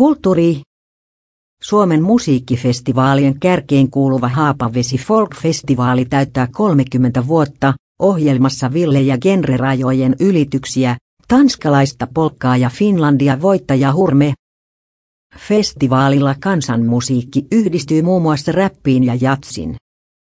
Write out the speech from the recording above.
Kulttuuri. Suomen musiikkifestivaalien kärkeen kuuluva Haapavesi Folk-festivaali täyttää 30 vuotta, ohjelmassa ville- ja genrerajojen ylityksiä, tanskalaista polkkaa ja Finlandia voittaja hurme. Festivaalilla kansanmusiikki yhdistyy muun muassa räppiin ja jatsin.